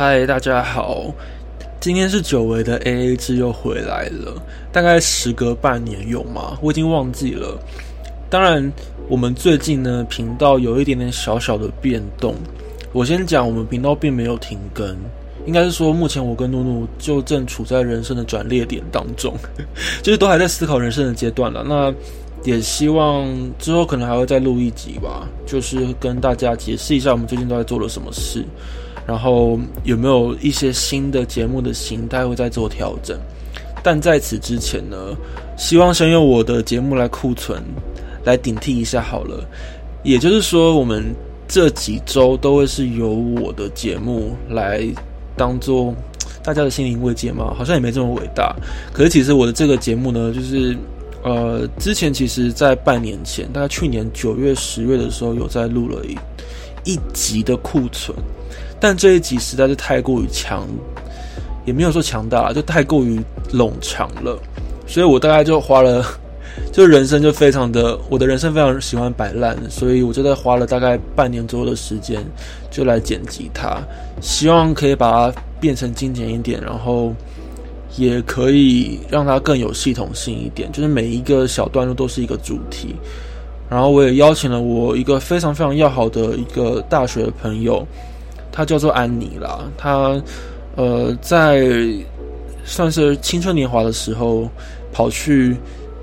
嗨，大家好，今天是久违的 A A 制又回来了，大概时隔半年有吗？我已经忘记了。当然，我们最近呢频道有一点点小小的变动。我先讲，我们频道并没有停更，应该是说目前我跟露露就正处在人生的转捩点当中，就是都还在思考人生的阶段了。那也希望之后可能还会再录一集吧，就是跟大家解释一下我们最近都在做了什么事，然后有没有一些新的节目的形态会在做调整。但在此之前呢，希望先用我的节目来库存，来顶替一下好了。也就是说，我们这几周都会是由我的节目来当做大家的心灵慰藉嘛，好像也没这么伟大。可是其实我的这个节目呢，就是。呃，之前其实，在半年前，大概去年九月、十月的时候，有在录了一一集的库存，但这一集实在是太过于强，也没有说强大，就太过于冗长了，所以我大概就花了，就人生就非常的，我的人生非常喜欢摆烂，所以我就在花了大概半年左右的时间，就来剪辑它，希望可以把它变成精简一点，然后。也可以让它更有系统性一点，就是每一个小段落都是一个主题。然后我也邀请了我一个非常非常要好的一个大学的朋友，他叫做安妮啦。他呃在算是青春年华的时候跑去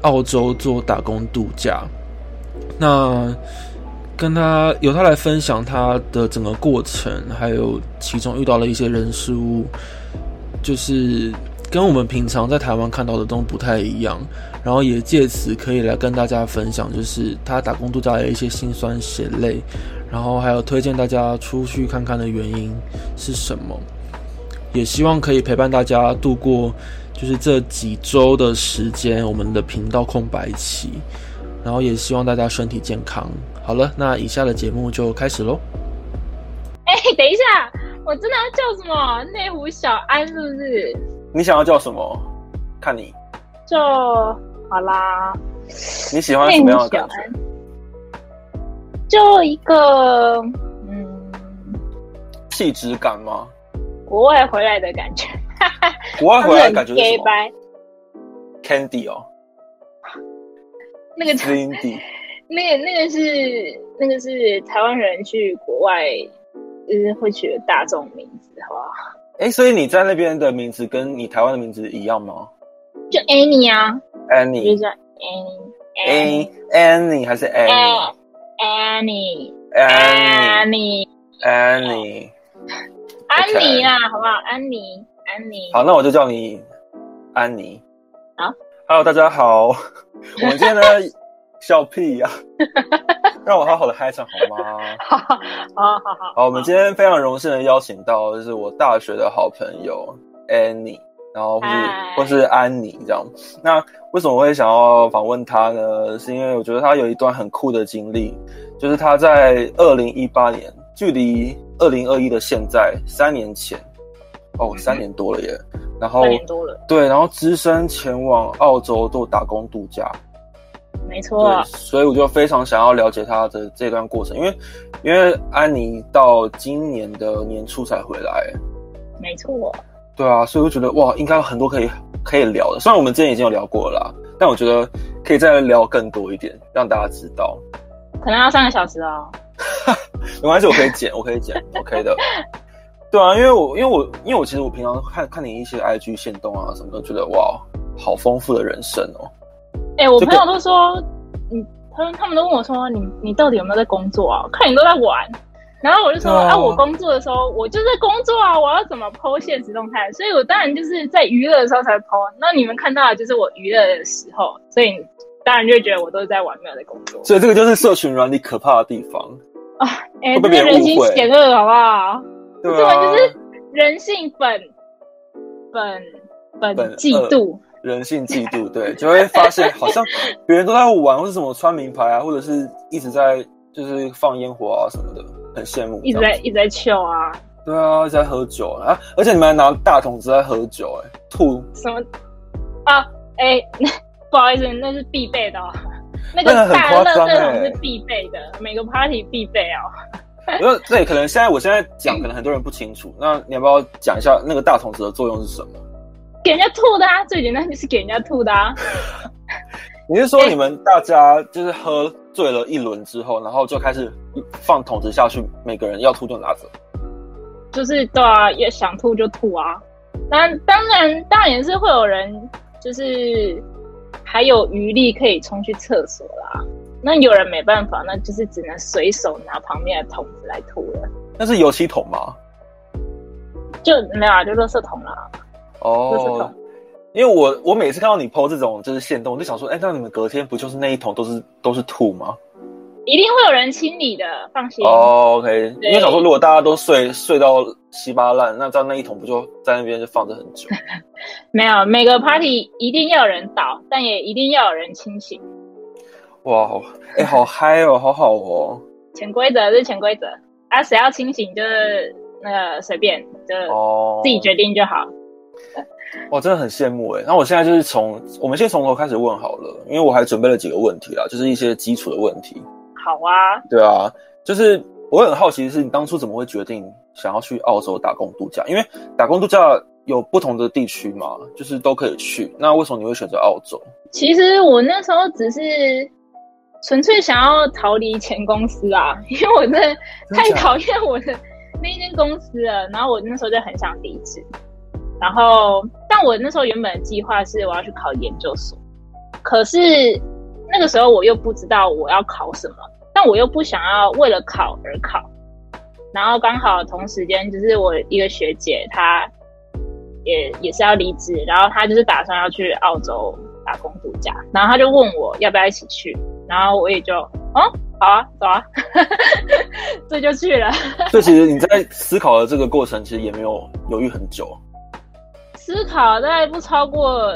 澳洲做打工度假。那跟他由他来分享他的整个过程，还有其中遇到了一些人事物，就是。跟我们平常在台湾看到的都不太一样，然后也借此可以来跟大家分享，就是他打工度假的一些辛酸血泪，然后还有推荐大家出去看看的原因是什么，也希望可以陪伴大家度过就是这几周的时间，我们的频道空白期，然后也希望大家身体健康。好了，那以下的节目就开始喽。哎，等一下，我真的要叫什么内湖小安，是不是？你想要叫什么？看你，就好啦。你喜欢什么样的感觉？就一个嗯，气质感吗？国外回来的感觉。国外回来感觉是什么？Candy 哦，那个 Candy，那个那个是那个是台湾人去国外就是会取的大众名字，好不好？哎，所以你在那边的名字跟你台湾的名字一样吗？就 Annie 啊，Annie，就 Annie，Annie 还是 Annie，Annie，Annie，Annie，安妮啊，好不好？安妮，安妮。好，那我就叫你安妮。好，Hello，大家好，我们今天呢。笑屁呀！让我好好的嗨一场好吗？好好好好，我们今天非常荣幸的邀请到，就是我大学的好朋友 Annie，然后或是或是安妮这样。那为什么会想要访问她呢？是因为我觉得她有一段很酷的经历，就是他在二零一八年，距离二零二一的现在三年前，哦，三年多了耶。然后对，然后只身前往澳洲做打工度假。没错，所以我就非常想要了解他的这段过程，因为因为安妮到今年的年初才回来，没错，对啊，所以我觉得哇，应该有很多可以可以聊的。虽然我们之前已经有聊过了，但我觉得可以再聊更多一点，让大家知道。可能要三个小时哦，没关系，我可以剪，我可以剪，OK 的。对啊，因为我因为我因为我其实我平常看看你一些 IG 线动啊什么的，觉得哇，好丰富的人生哦。哎，我朋友都说，你他们他们都问我说，你你到底有没有在工作啊？看你都在玩，然后我就说啊，我工作的时候我就在工作啊，我要怎么剖现实动态？所以我当然就是在娱乐的时候才剖。那你们看到的就是我娱乐的时候，所以当然就会觉得我都是在玩，没有在工作。所以这个就是社群软体可怕的地方啊！哎，这个人心险恶，好不好？对啊，就是人性本本本嫉妒。人性嫉妒，对，就会发现好像别人都在玩，或者什么穿名牌啊，或者是一直在就是放烟火啊什么的，很羡慕。一直在一直在笑啊。对啊，一直在喝酒啊，而且你们还拿大桶子在喝酒，哎，吐什么啊？哎，不好意思，那是必备的，那个大乐这种是必备的，每个 party 必备哦。因为对，可能现在我现在讲，可能很多人不清楚。那你要不要讲一下那个大桶子的作用是什么？给人家吐的啊，最简单就是给人家吐的啊。你是说你们大家就是喝醉了一轮之后，然后就开始放桶子下去，每个人要吐就拿走？就是对啊，也想吐就吐啊。当当然，当然也是会有人就是还有余力可以冲去厕所啦。那有人没办法，那就是只能随手拿旁边的桶子来吐了。那是油漆桶吗？就没有啊，就垃圾桶啦。哦，因为我我每次看到你剖这种就是线洞，我就想说，哎，那你们隔天不就是那一桶都是都是吐吗？一定会有人清理的，放心。哦，OK。因为想说，如果大家都睡睡到稀巴烂，那这样那一桶不就在那边就放着很久？没有，每个 party 一定要有人倒，但也一定要有人清醒。哇，哎，好嗨哦，好好哦。潜规则是潜规则啊，谁要清醒就是那个随便，就自己决定就好。哇，真的很羡慕哎！那我现在就是从我们先从头开始问好了，因为我还准备了几个问题啦，就是一些基础的问题。好啊。对啊，就是我很好奇的是，你当初怎么会决定想要去澳洲打工度假？因为打工度假有不同的地区嘛，就是都可以去。那为什么你会选择澳洲？其实我那时候只是纯粹想要逃离前公司啊，因为我真的太讨厌我的那间公司了。然后我那时候就很想离职。然后，但我那时候原本的计划是我要去考研究所，可是那个时候我又不知道我要考什么，但我又不想要为了考而考。然后刚好同时间就是我一个学姐，她也也是要离职，然后她就是打算要去澳洲打工度假，然后她就问我要不要一起去，然后我也就哦好啊走啊，这就去了。所以其实你在思考的这个过程，其实也没有 犹豫很久。思考大概不超过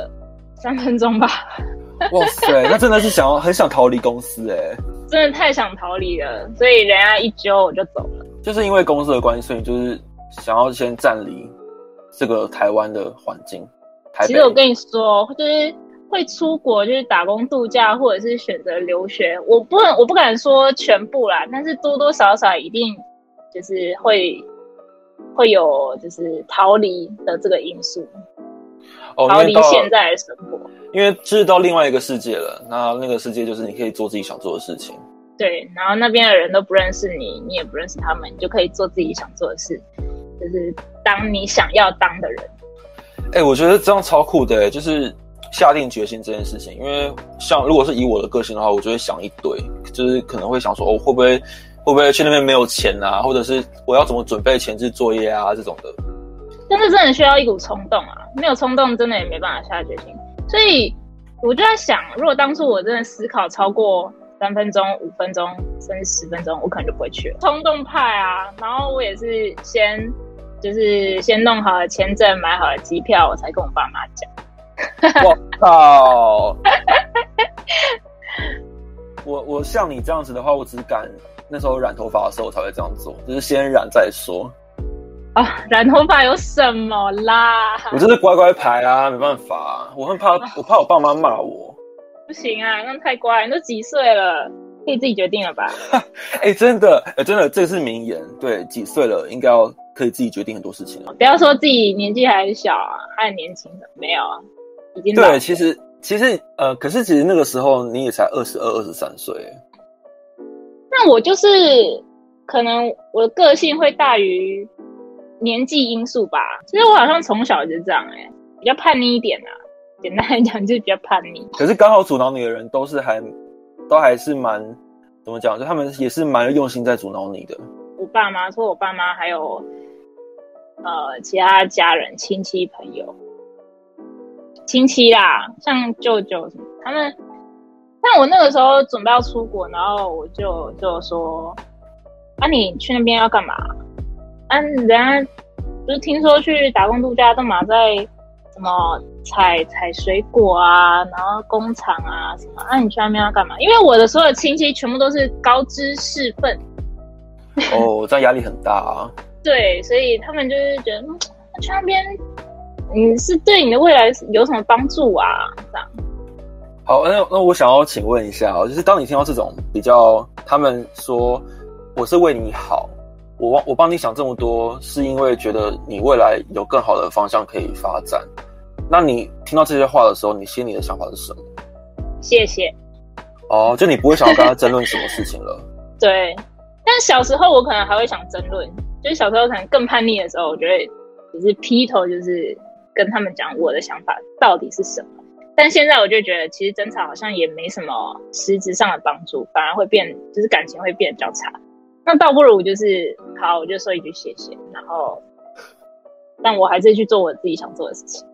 三分钟吧。哇塞，那真的是想要很想逃离公司哎，真的太想逃离了，所以人家一揪我就走了。就是因为公司的关系，所以就是想要先暂离这个台湾的环境。其实我跟你说，就是会出国，就是打工度假，或者是选择留学，我不能我不敢说全部啦，但是多多少少一定就是会。会有就是逃离的这个因素，逃离现在的生活，因为这是到另外一个世界了。那那个世界就是你可以做自己想做的事情。对，然后那边的人都不认识你，你也不认识他们，你就可以做自己想做的事，就是当你想要当的人。哎，我觉得这样超酷的，就是下定决心这件事情。因为像如果是以我的个性的话，我就会想一堆，就是可能会想说，哦，会不会？会不会去那边没有钱啊？或者是我要怎么准备前置作业啊？这种的，但是真的需要一股冲动啊！没有冲动，真的也没办法下决心。所以我就在想，如果当初我真的思考超过三分钟、五分钟，甚至十分钟，我可能就不会去了。冲动派啊！然后我也是先就是先弄好了签证，买好了机票，我才跟我爸妈讲。我靠！我我像你这样子的话，我只敢。那时候染头发的时候我才会这样做，就是先染再说。啊，染头发有什么啦？我就是乖乖牌啊，没办法，我很怕，我怕我爸妈骂我。不行啊，那太乖，你都几岁了，可以自己决定了吧？哎，真的，哎，真的，这是名言。对，几岁了，应该要可以自己决定很多事情了。不要说自己年纪还小啊，还年轻的，没有啊，已经对。其实，其实，呃，可是其实那个时候你也才二十二、二十三岁。那我就是可能我的个性会大于年纪因素吧。其实我好像从小就这样，哎，比较叛逆一点啊。简单来讲，就是比较叛逆。可是刚好阻挠你的人都是还都还是蛮怎么讲？就他们也是蛮用心在阻挠你的。我爸妈，说我爸妈还有呃其他家人、亲戚、朋友、亲戚啦，像舅舅什么，他们。但我那个时候准备要出国，然后我就就说：“啊，你去那边要干嘛？啊，人家不是听说去打工度假都嘛在什么采采水果啊，然后工厂啊什么？啊，你去那边要干嘛？因为我的所有亲戚全部都是高知识分。哦，这样压力很大啊。对，所以他们就是觉得去那边，你是对你的未来有什么帮助啊？这样。”好，那那我想要请问一下哦，就是当你听到这种比较，他们说我是为你好，我我帮你想这么多，是因为觉得你未来有更好的方向可以发展。那你听到这些话的时候，你心里的想法是什么？谢谢。哦，就你不会想要跟他争论什么事情了。对，但小时候我可能还会想争论，就是小时候可能更叛逆的时候，我觉得只是劈头就是跟他们讲我的想法到底是什么。但现在我就觉得，其实争吵好像也没什么实质上的帮助，反而会变，就是感情会变得比较差。那倒不如就是好，我就说一句谢谢，然后，但我还是去做我自己想做的事情。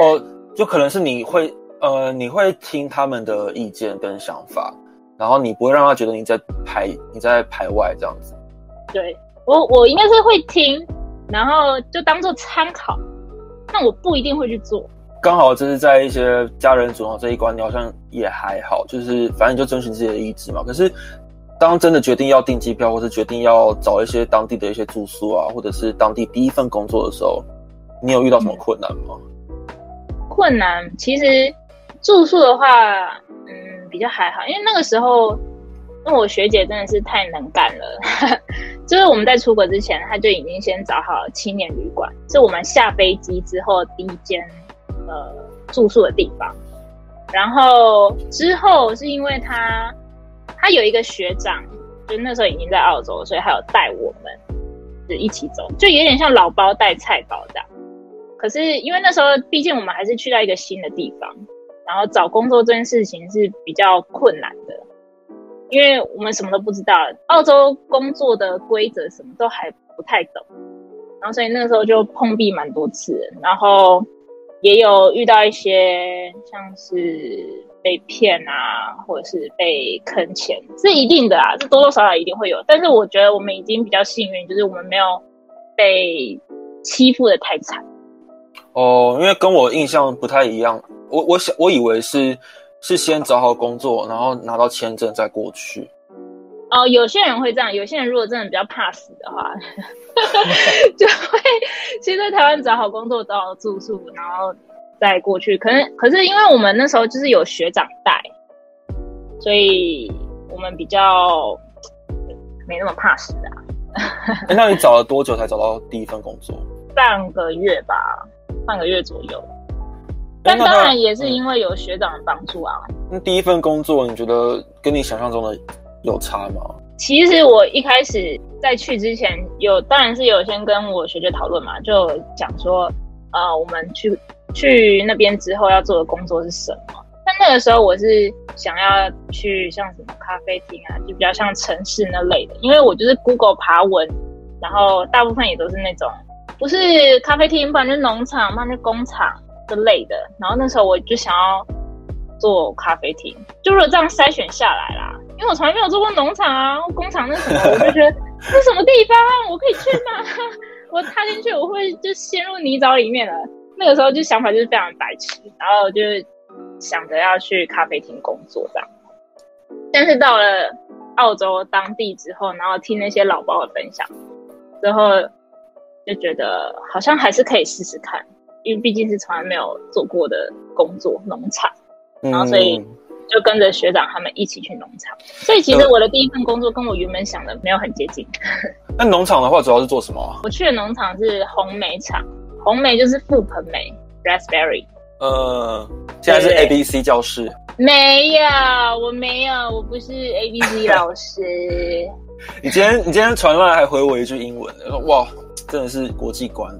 哦，就可能是你会，呃，你会听他们的意见跟想法，然后你不会让他觉得你在排你在排外这样子。对我，我应该是会听，然后就当做参考，但我不一定会去做。刚好就是在一些家人主导这一关，你好像也还好，就是反正就遵循自己的意志嘛。可是，当真的决定要订机票，或是决定要找一些当地的一些住宿啊，或者是当地第一份工作的时候，你有遇到什么困难吗？困难其实住宿的话，嗯，比较还好，因为那个时候，因为我学姐真的是太能干了，就是我们在出国之前，她就已经先找好青年旅馆，是我们下飞机之后第一间。呃，住宿的地方，然后之后是因为他，他有一个学长，就那时候已经在澳洲，所以还有带我们，就一起走，就有点像老包带菜包这样。可是因为那时候，毕竟我们还是去到一个新的地方，然后找工作这件事情是比较困难的，因为我们什么都不知道，澳洲工作的规则什么都还不太懂，然后所以那时候就碰壁蛮多次，然后。也有遇到一些像是被骗啊，或者是被坑钱，是一定的啊，这多多少少一定会有。但是我觉得我们已经比较幸运，就是我们没有被欺负的太惨。哦，因为跟我印象不太一样，我我想我以为是是先找好工作，然后拿到签证再过去。哦，有些人会这样，有些人如果真的比较怕死的话，就会先在台湾找好工作、找好住宿，然后再过去。可能可是因为我们那时候就是有学长带，所以我们比较没那么怕死啊。那你找了多久才找到第一份工作？半个月吧，半个月左右。但当然也是因为有学长的帮助啊。那第一份工作，你觉得跟你想象中的？有差吗？其实我一开始在去之前，有当然是有先跟我学姐讨论嘛，就讲说，呃，我们去去那边之后要做的工作是什么。但那个时候我是想要去像什么咖啡厅啊，就比较像城市那类的，因为我就是 Google 爬文，然后大部分也都是那种不是咖啡厅，不然就农场，不然就工厂之类的。然后那时候我就想要做咖啡厅，就如果这样筛选下来啦。因为我从来没有做过农场啊，工厂那什么，我就觉得这什么地方我可以去吗？我踏进去我会就陷入泥沼里面了。那个时候就想法就是非常白痴，然后就想着要去咖啡厅工作这样。但是到了澳洲当地之后，然后听那些老包的分享之后，就觉得好像还是可以试试看，因为毕竟是从来没有做过的工作，农场，然后所以。就跟着学长他们一起去农场，所以其实我的第一份工作跟我原本想的没有很接近。那农场的话，主要是做什么？我去的农场是红莓场，红莓就是覆盆莓 （raspberry）。呃，现在是 A B C 教室。没有，我没有，我不是 A B C 老师。你今天你今天传来还回我一句英文，哇，真的是国际观。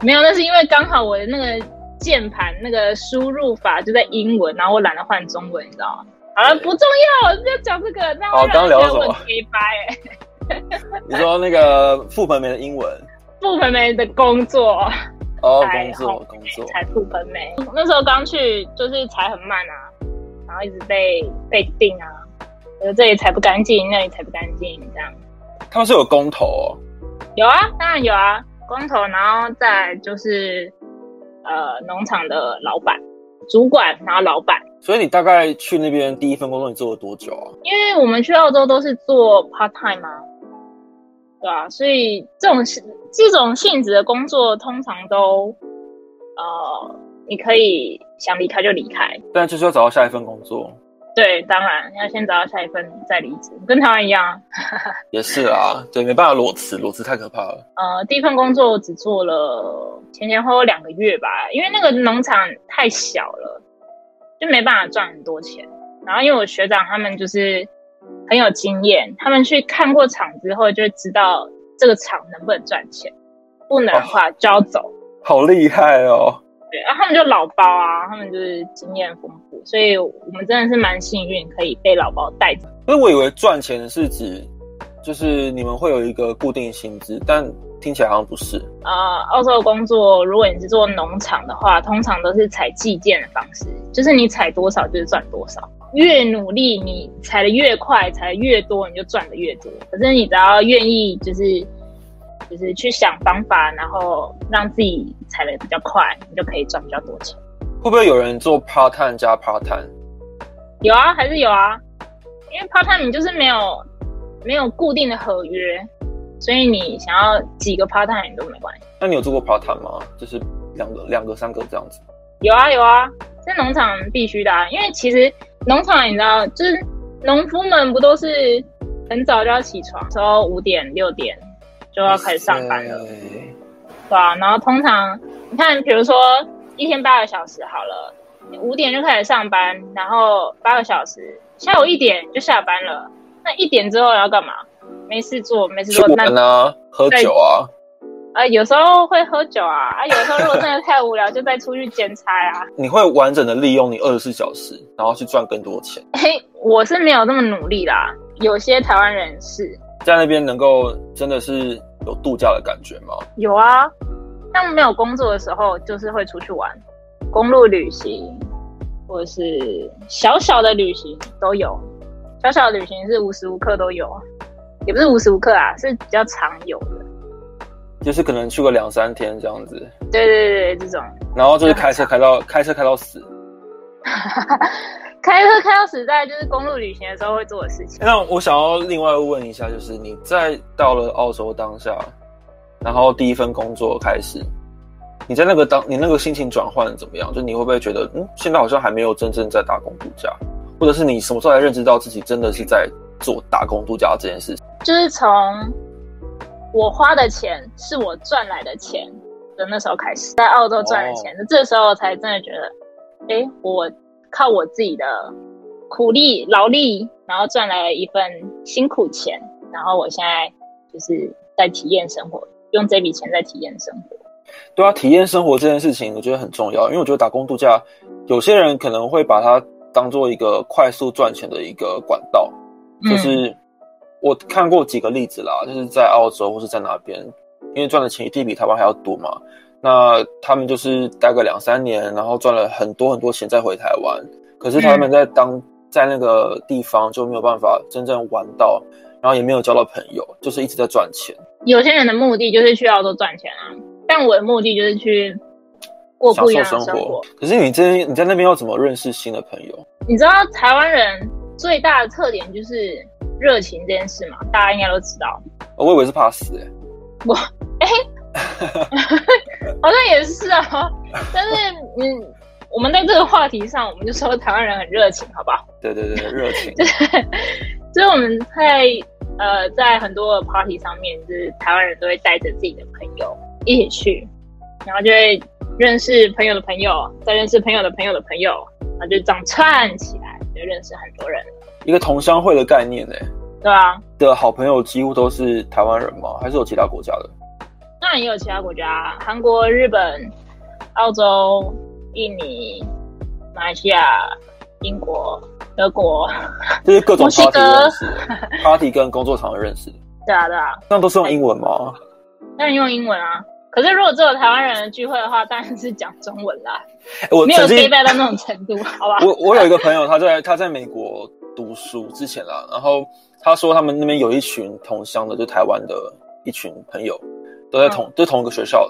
没有，那是因为刚好我的那个。键盘那个输入法就在英文，然后我懒得换中文，你知道吗？好了，不重要，不要讲这个。那我刚聊什么？黑白哎。你说那个覆盆梅的英文？覆盆梅的工作。哦，工作工作。才覆盆梅，那时候刚去就是踩很慢啊，然后一直被被定啊，觉得这里踩不干净，那里踩不干净，这样。他们是有工头哦。有啊，当然有啊，工头，然后再就是。呃，农场的老板、主管，然后老板。所以你大概去那边第一份工作，你做了多久啊？因为我们去澳洲都是做 part time 嘛，对啊，所以这种这种性质的工作，通常都呃，你可以想离开就离开。但就是要找到下一份工作。对，当然要先找到下一份再离职，跟台湾一样。也是啊，对，没办法裸辞，裸辞太可怕了。呃，第一份工作只做了前前后后两个月吧，因为那个农场太小了，就没办法赚很多钱。然后因为我学长他们就是很有经验，他们去看过厂之后就知道这个厂能不能赚钱，不能的话就要走。好厉害哦！对，然后他们就老包啊，他们就是经验丰富，所以我们真的是蛮幸运，可以被老包带着。因为我以为赚钱是指，就是你们会有一个固定薪资，但听起来好像不是。啊，澳洲工作，如果你是做农场的话，通常都是采计件的方式，就是你采多少就是赚多少，越努力你采的越快，采的越多，你就赚的越多。可是你只要愿意，就是。就是去想方法，然后让自己采的比较快，你就可以赚比较多钱。会不会有人做 part time 加 part time？有啊，还是有啊。因为 part time 你就是没有没有固定的合约，所以你想要几个 part time 都没关系。那你有做过 part time 吗？就是两个、两个、三个这样子？有啊，有啊，在农场必须的，啊，因为其实农场你知道，就是农夫们不都是很早就要起床，说五点六点。就要开始上班了，对啊？然后通常你看，比如说一天八个小时好了，五点就开始上班，然后八个小时，下午一点就下班了。那一点之后要干嘛？没事做，没事做，那呢？喝酒啊？啊，有时候会喝酒啊，啊，有时候如果真的太无聊，就再出去兼差啊。你会完整的利用你二十四小时，然后去赚更多钱？嘿，我是没有那么努力啦，有些台湾人是。在那边能够真的是有度假的感觉吗？有啊，像没有工作的时候，就是会出去玩，公路旅行，或者是小小的旅行都有。小小的旅行是无时无刻都有，也不是无时无刻啊，是比较常有的。就是可能去个两三天这样子。对对对，这种。然后就是开车开到开车开到死。开车开到死在就是公路旅行的时候会做的事情。那我想要另外问一下，就是你在到了澳洲当下，然后第一份工作开始，你在那个当你那个心情转换怎么样？就你会不会觉得，嗯，现在好像还没有真正在打工度假，或者是你什么时候才认知到自己真的是在做打工度假这件事情？就是从我花的钱是我赚来的钱的那时候开始，在澳洲赚的钱，这时候才真的觉得，哎，我。靠我自己的苦力劳力，然后赚来了一份辛苦钱，然后我现在就是在体验生活，用这笔钱在体验生活。对啊，体验生活这件事情，我觉得很重要，因为我觉得打工度假，有些人可能会把它当做一个快速赚钱的一个管道。就是我看过几个例子啦，就是在澳洲或是在哪边，因为赚的钱一定比台湾还要多嘛。那他们就是待个两三年，然后赚了很多很多钱再回台湾。可是他们在当在那个地方就没有办法真正玩到，然后也没有交到朋友，就是一直在赚钱。有些人的目的就是去澳洲赚钱啊，但我的目的就是去过不一样的生活。可是你这你在那边要怎么认识新的朋友？你知道台湾人最大的特点就是热情这件事嘛？大家应该都知道。我以为是怕死哎。我哎。好像也是啊，但是嗯，我们在这个话题上，我们就说台湾人很热情，好不好？对对对，热情。就是就是我们在呃在很多的 party 上面，就是台湾人都会带着自己的朋友一起去，然后就会认识朋友的朋友，再认识朋友的朋友的朋友，然后就这样串起来，就认识很多人。一个同乡会的概念呢？对啊。的好朋友几乎都是台湾人吗？还是有其他国家的？当然也有其他国家，韩国、日本、澳洲、印尼、马来西亚、英国、德国，就是各种 party 认识，party 跟工作场合认识。对啊，对啊。那都是用英文吗？当然用英文啊。可是如果只有台湾人的聚会的话，当然是讲中文啦。我没有 gay 到那种程度，好吧？我我有一个朋友，他在他在美国读书之前啦，然后他说他们那边有一群同乡的，就台湾的一群朋友。都在同都同一个学校，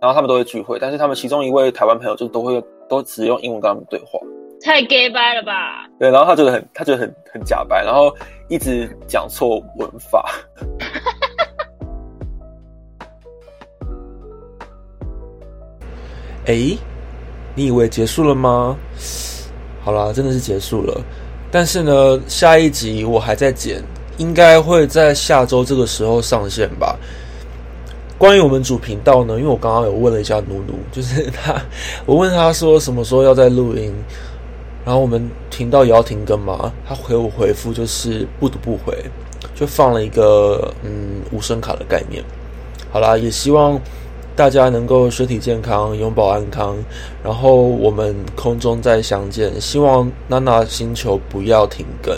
然后他们都会聚会，但是他们其中一位台湾朋友就都会都只用英文跟他们对话，太 gay 掰了吧？对，然后他觉得很他觉得很很假掰，然后一直讲错文法。哎，你以为结束了吗？好啦，真的是结束了。但是呢，下一集我还在剪，应该会在下周这个时候上线吧。关于我们主频道呢，因为我刚刚有问了一下努努，就是他，我问他说什么时候要再录音，然后我们停到也要停更嘛？他回我回复就是不读不回，就放了一个嗯无声卡的概念。好啦，也希望大家能够身体健康，永保安康，然后我们空中再相见。希望娜娜星球不要停更。